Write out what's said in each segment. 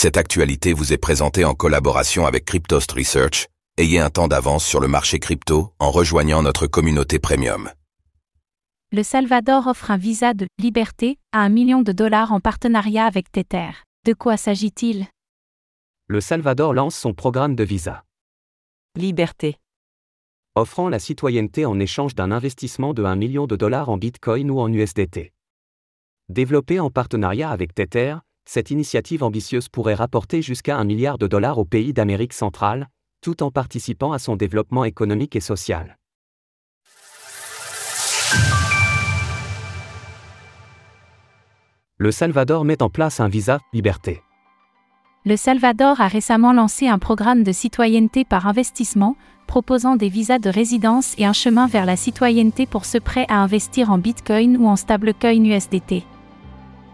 Cette actualité vous est présentée en collaboration avec Cryptost Research. Ayez un temps d'avance sur le marché crypto en rejoignant notre communauté premium. Le Salvador offre un visa de liberté à un million de dollars en partenariat avec Tether. De quoi s'agit-il? Le Salvador lance son programme de visa. Liberté. Offrant la citoyenneté en échange d'un investissement de 1 million de dollars en Bitcoin ou en USDT. Développée en partenariat avec Tether, cette initiative ambitieuse pourrait rapporter jusqu'à un milliard de dollars aux pays d'Amérique centrale, tout en participant à son développement économique et social. Le Salvador met en place un visa liberté. Le Salvador a récemment lancé un programme de citoyenneté par investissement, proposant des visas de résidence et un chemin vers la citoyenneté pour ceux prêts à investir en Bitcoin ou en stablecoin USDT.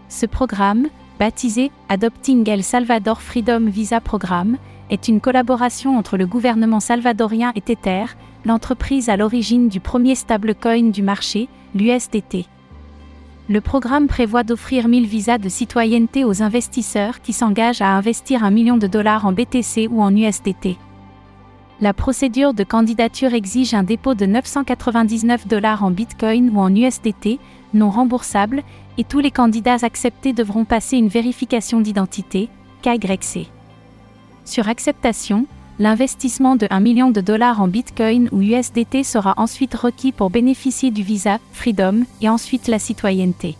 Ce programme, baptisé Adopting El Salvador Freedom Visa Programme, est une collaboration entre le gouvernement salvadorien et Tether, l'entreprise à l'origine du premier stablecoin du marché, l'USDT. Le programme prévoit d'offrir 1000 visas de citoyenneté aux investisseurs qui s'engagent à investir un million de dollars en BTC ou en USDT. La procédure de candidature exige un dépôt de 999 dollars en Bitcoin ou en USDT, non remboursable, et tous les candidats acceptés devront passer une vérification d'identité, KYC. Sur acceptation, l'investissement de 1 million de dollars en Bitcoin ou USDT sera ensuite requis pour bénéficier du visa Freedom et ensuite la citoyenneté.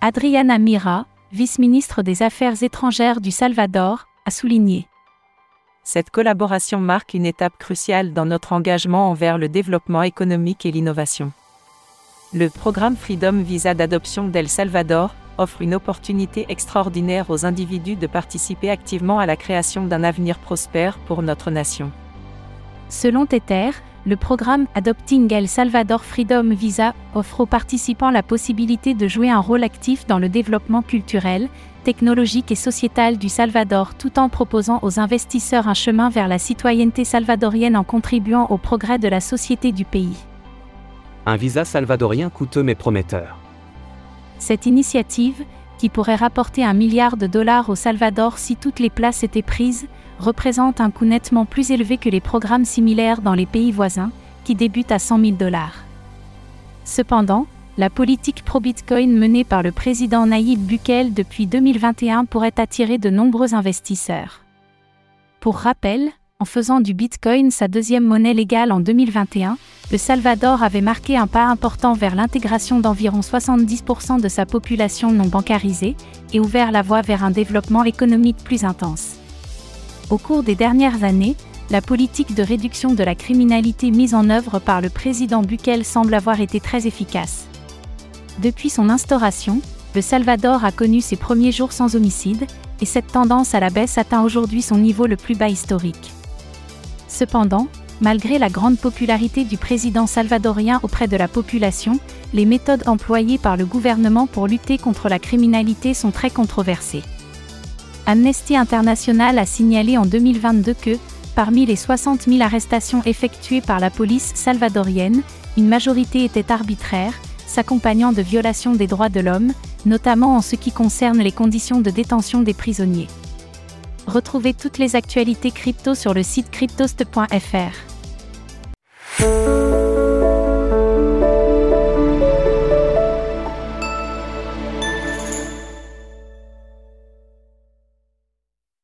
Adriana Mira, vice-ministre des Affaires étrangères du Salvador, a souligné. Cette collaboration marque une étape cruciale dans notre engagement envers le développement économique et l'innovation. Le programme Freedom Visa d'adoption d'El Salvador offre une opportunité extraordinaire aux individus de participer activement à la création d'un avenir prospère pour notre nation. Selon Tether, le programme Adopting El Salvador Freedom Visa offre aux participants la possibilité de jouer un rôle actif dans le développement culturel, technologique et sociétal du Salvador tout en proposant aux investisseurs un chemin vers la citoyenneté salvadorienne en contribuant au progrès de la société du pays. Un visa salvadorien coûteux mais prometteur. Cette initiative, qui pourrait rapporter un milliard de dollars au Salvador si toutes les places étaient prises, représente un coût nettement plus élevé que les programmes similaires dans les pays voisins, qui débutent à 100 000 dollars. Cependant, la politique pro-Bitcoin menée par le président Nayib Bukele depuis 2021 pourrait attirer de nombreux investisseurs. Pour rappel, en faisant du Bitcoin sa deuxième monnaie légale en 2021, le Salvador avait marqué un pas important vers l'intégration d'environ 70% de sa population non bancarisée et ouvert la voie vers un développement économique plus intense. Au cours des dernières années, la politique de réduction de la criminalité mise en œuvre par le président Bukele semble avoir été très efficace. Depuis son instauration, le Salvador a connu ses premiers jours sans homicide, et cette tendance à la baisse atteint aujourd'hui son niveau le plus bas historique. Cependant, malgré la grande popularité du président salvadorien auprès de la population, les méthodes employées par le gouvernement pour lutter contre la criminalité sont très controversées. Amnesty International a signalé en 2022 que, parmi les 60 000 arrestations effectuées par la police salvadorienne, une majorité était arbitraire, s'accompagnant de violations des droits de l'homme, notamment en ce qui concerne les conditions de détention des prisonniers. Retrouvez toutes les actualités crypto sur le site cryptost.fr.